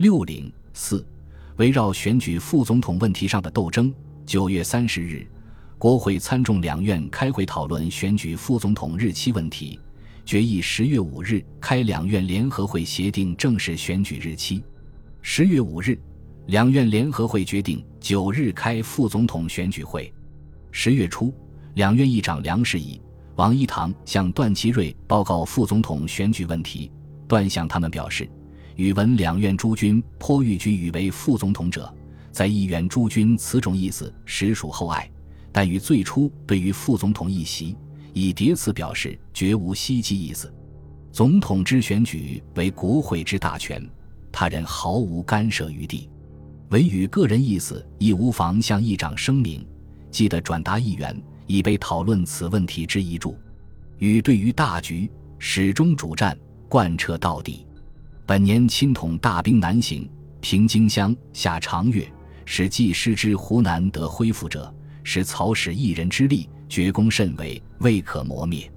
六零四，围绕选举副总统问题上的斗争。九月三十日，国会参众两院开会讨论选举副总统日期问题，决议十月五日开两院联合会协定正式选举日期。十月五日，两院联合会决定九日开副总统选举会。十月初，两院议长梁士仪、王一堂向段祺瑞报告副总统选举问题。段向他们表示。宇文两院诸君颇欲举宇为副总统者，在议员诸君此种意思实属厚爱，但与最初对于副总统一席以叠词表示绝无希冀意思。总统之选举为国会之大权，他人毫无干涉余地。唯与个人意思，亦无妨向议长声明，记得转达议员以备讨论此问题之遗嘱。与对于大局始终主战，贯彻到底。本年亲统大兵南行，平荆襄，下长岳，使继师之湖南得恢复者，使曹使一人之力，绝功甚伟，未可磨灭。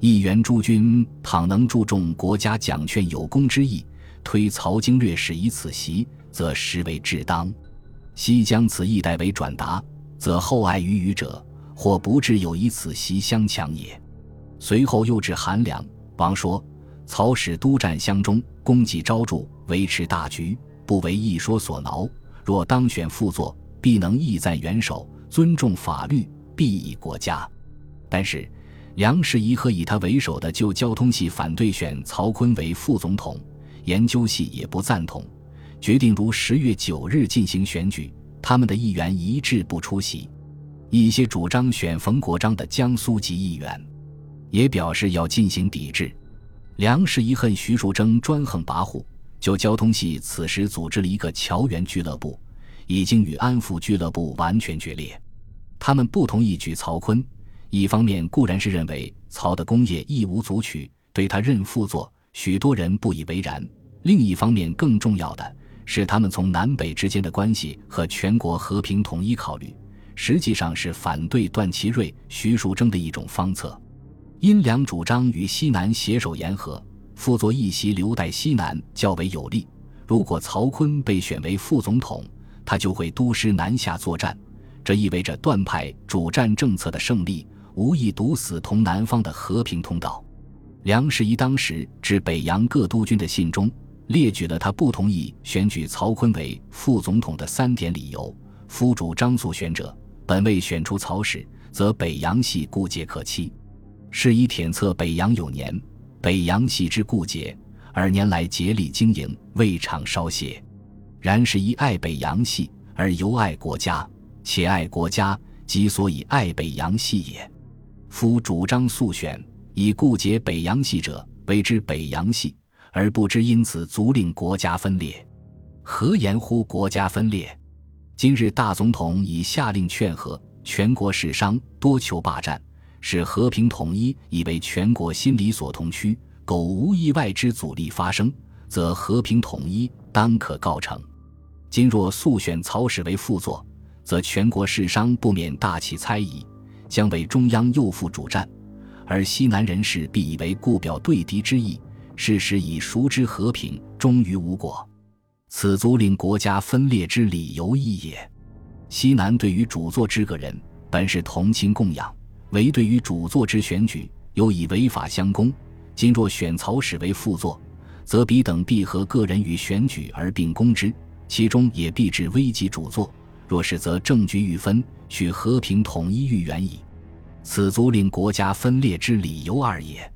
一员诸君倘能注重国家奖劝有功之意，推曹经略使以此席，则实为至当。悉将此意代为转达，则厚爱于余者，或不至有以此席相强也。随后又至韩良，王说。曹使督战襄中，功绩昭著，维持大局，不为一说所挠。若当选副座，必能义赞元首，尊重法律，必益国家。但是，梁士仪和以他为首的旧交通系反对选曹锟为副总统，研究系也不赞同，决定如十月九日进行选举。他们的议员一致不出席。一些主张选冯国璋的江苏籍议员，也表示要进行抵制。梁氏一恨徐树铮专横跋扈，就交通系此时组织了一个侨园俱乐部，已经与安抚俱乐部完全决裂。他们不同意举曹锟，一方面固然是认为曹的功业一无足取，对他任副座，许多人不以为然；另一方面更重要的是，他们从南北之间的关系和全国和平统一考虑，实际上是反对段祺瑞、徐树铮的一种方策。殷良主张与西南携手言和，辅佐一席留待西南较为有利。如果曹锟被选为副总统，他就会督师南下作战，这意味着段派主战政策的胜利，无意堵死同南方的和平通道。梁士仪当时致北洋各督军的信中，列举了他不同意选举曹锟为副总统的三点理由：夫主张速选者，本未选出曹氏，则北洋系固节可期。是以舔测北洋有年，北洋系之固节，而年来竭力经营，未尝稍懈。然是以爱北洋系，而尤爱国家，且爱国家，即所以爱北洋系也。夫主张速选，以固结北洋系者，为之北洋系，而不知因此足令国家分裂，何言乎国家分裂？今日大总统已下令劝和，全国士商多求罢战。使和平统一已为全国心理所同趋，苟无意外之阻力发生，则和平统一当可告成。今若速选曹使为副座，则全国士商不免大起猜疑，将为中央右副主战，而西南人士必以为故表对敌之意，事实已熟知和平终于无果，此足令国家分裂之理由亦也。西南对于主座之个人，本是同亲供养。唯对于主座之选举，又以违法相攻。今若选曹使为副座，则彼等必和个人与选举而并攻之，其中也必致危及主座。若是，则政局愈分，许和平统一愈远矣。此足令国家分裂之理由二也。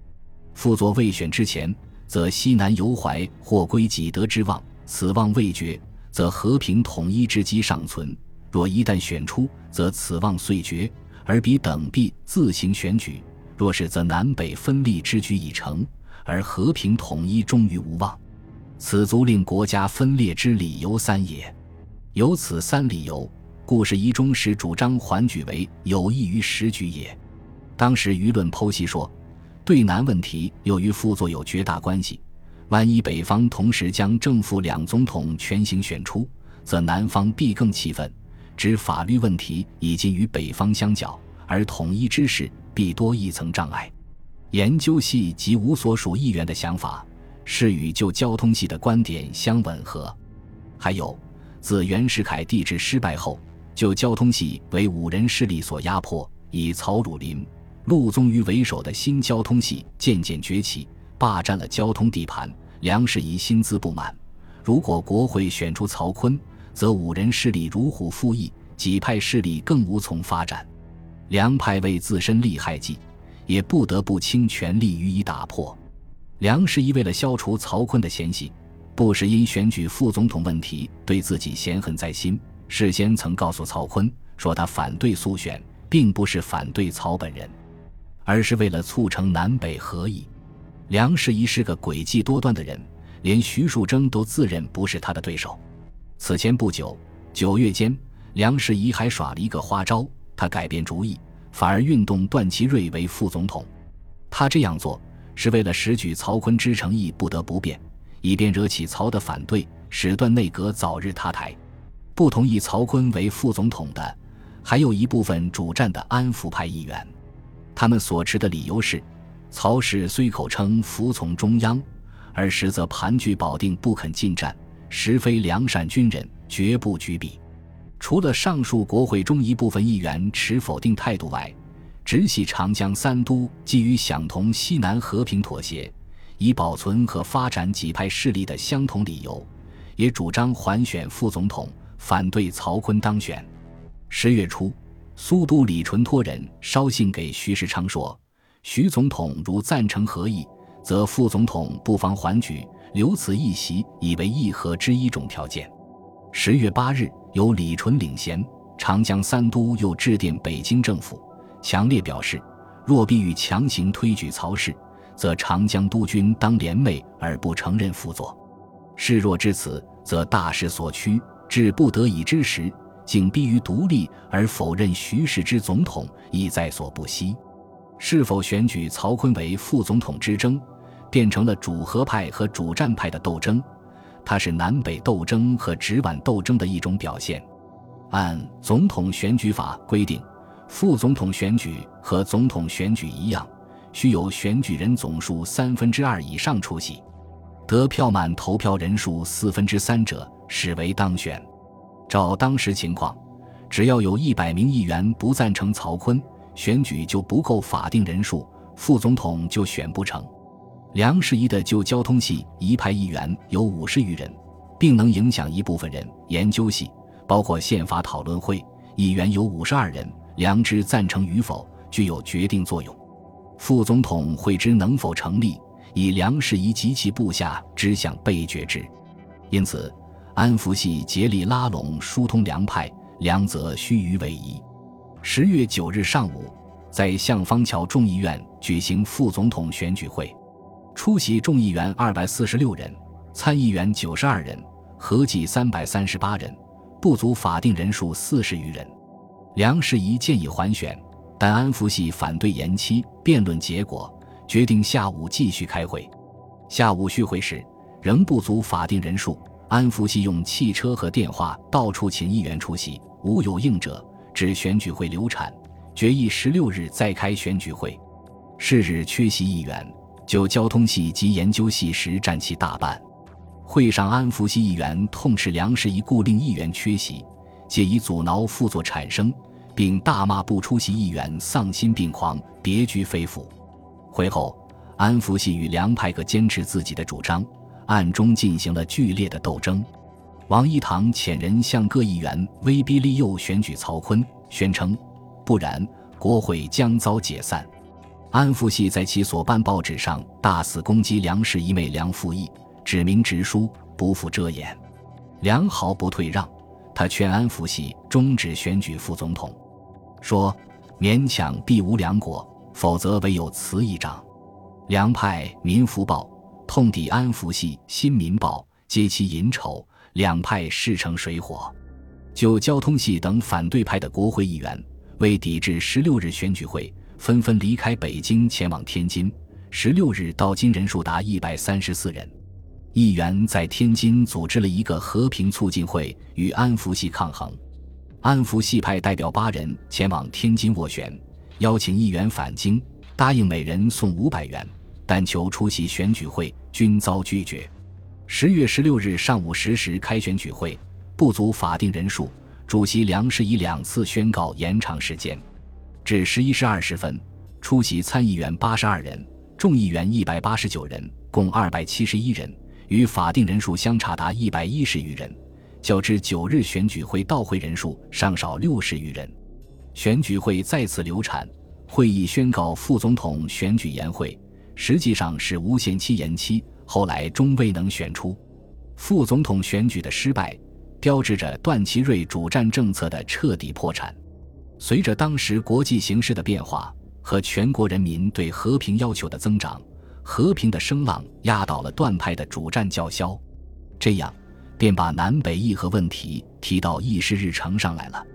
副座未选之前，则西南犹怀或归己德之望，此望未绝，则和平统一之机尚存；若一旦选出，则此望遂绝。而彼等必自行选举，若是则南北分立之局已成，而和平统一终于无望。此足令国家分裂之理由三也。有此三理由，故事一中时主张还举为有益于时局也。当时舆论剖析说，对南问题又与副座有绝大关系。万一北方同时将正副两总统全行选出，则南方必更气愤。指法律问题已经与北方相较，而统一之事必多一层障碍。研究系及无所属议员的想法，是与旧交通系的观点相吻合。还有，自袁世凯帝制失败后，就交通系为五人势力所压迫，以曹汝霖、陆宗舆为首的新交通系渐渐崛起，霸占了交通地盘。梁士仪心资不满，如果国会选出曹锟，则五人势力如虎附翼，几派势力更无从发展。梁派为自身利害计，也不得不倾全力予以打破。梁士仪为了消除曹锟的嫌隙。不时因选举副总统问题对自己嫌恨在心，事先曾告诉曹锟说他反对苏选，并不是反对曹本人，而是为了促成南北合议。梁士仪是个诡计多端的人，连徐树铮都自认不是他的对手。此前不久，九月间，梁士仪还耍了一个花招，他改变主意，反而运动段祺瑞为副总统。他这样做是为了使举曹锟之诚意不得不变。以便惹起曹的反对，使段内阁早日塌台。不同意曹锟为副总统的，还有一部分主战的安福派议员。他们所持的理由是：曹氏虽口称服从中央，而实则盘踞保定不肯进战，实非良善军人，绝不举笔。除了上述国会中一部分议员持否定态度外，直系长江三都基于想同西南和平妥协。以保存和发展几派势力的相同理由，也主张缓选副总统，反对曹锟当选。十月初，苏都李纯托人捎信给徐世昌说：“徐总统如赞成合议，则副总统不妨缓举，留此一席，以为议和之一种条件。”十月八日，由李纯领衔，长江三都又致电北京政府，强烈表示，若必欲强行推举曹氏。则长江督军当联袂而不承认辅佐，事若至此，则大势所趋，至不得已之时，竟逼于独立而否认徐氏之总统，亦在所不惜。是否选举曹锟为副总统之争，变成了主和派和主战派的斗争，它是南北斗争和直皖斗争的一种表现。按总统选举法规定，副总统选举和总统选举一样。须有选举人总数三分之二以上出席，得票满投票人数四分之三者，始为当选。照当时情况，只要有一百名议员不赞成曹锟，选举就不够法定人数，副总统就选不成。梁士仪的旧交通系一派议员有五十余人，并能影响一部分人。研究系包括宪法讨论会议员有五十二人，梁之赞成与否具有决定作用。副总统会之能否成立，以梁士仪及其部下之向备决之。因此，安福系竭力拉拢疏通梁派，梁则须臾为宜。十月九日上午，在向方桥众议院举行副总统选举会，出席众议员二百四十六人，参议员九十二人，合计三百三十八人，不足法定人数四十余人。梁士仪建议缓选。但安福系反对延期，辩论结果决定下午继续开会。下午续会时仍不足法定人数，安福系用汽车和电话到处请议员出席，无有应者，指选举会流产。决议十六日再开选举会，是日缺席议员，就交通系及研究系时占其大半。会上，安福系议员痛斥梁士仪故令议员缺席，借以阻挠副作产生。并大骂不出席议员丧心病狂、别居非府。会后，安福系与梁派各坚持自己的主张，暗中进行了剧烈的斗争。王一堂遣人向各议员威逼利诱选举曹锟，宣称不然国会将遭解散。安福系在其所办报纸上大肆攻击梁氏一妹梁复义，指名直书，不复遮掩。梁毫不退让，他劝安福系终止选举副总统。说：“勉强必无梁果，否则唯有辞一长。”梁派《民福报》痛抵安福系《新民报》，揭其隐丑，两派势成水火。就交通系等反对派的国会议员，为抵制十六日选举会，纷纷离开北京前往天津。十六日到京人数达一百三十四人。议员在天津组织了一个和平促进会，与安福系抗衡。安福系派代表八人前往天津斡旋，邀请议员返京，答应每人送五百元，但求出席选举会，均遭拒绝。十月十六日上午十时开选举会，不足法定人数，主席梁士仪两次宣告延长时间，至十一时二十分，出席参议员八十二人，众议员一百八十九人，共二百七十一人，与法定人数相差达一百一十余人，较之九日选举会到会人数尚少六十余人。选举会再次流产，会议宣告副总统选举延会，实际上是无限期延期。后来终未能选出副总统选举的失败，标志着段祺瑞主战政策的彻底破产。随着当时国际形势的变化和全国人民对和平要求的增长，和平的声浪压倒了段派的主战叫嚣，这样便把南北议和问题提到议事日程上来了。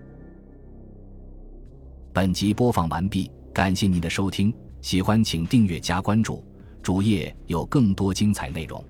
本集播放完毕，感谢您的收听，喜欢请订阅加关注。主页有更多精彩内容。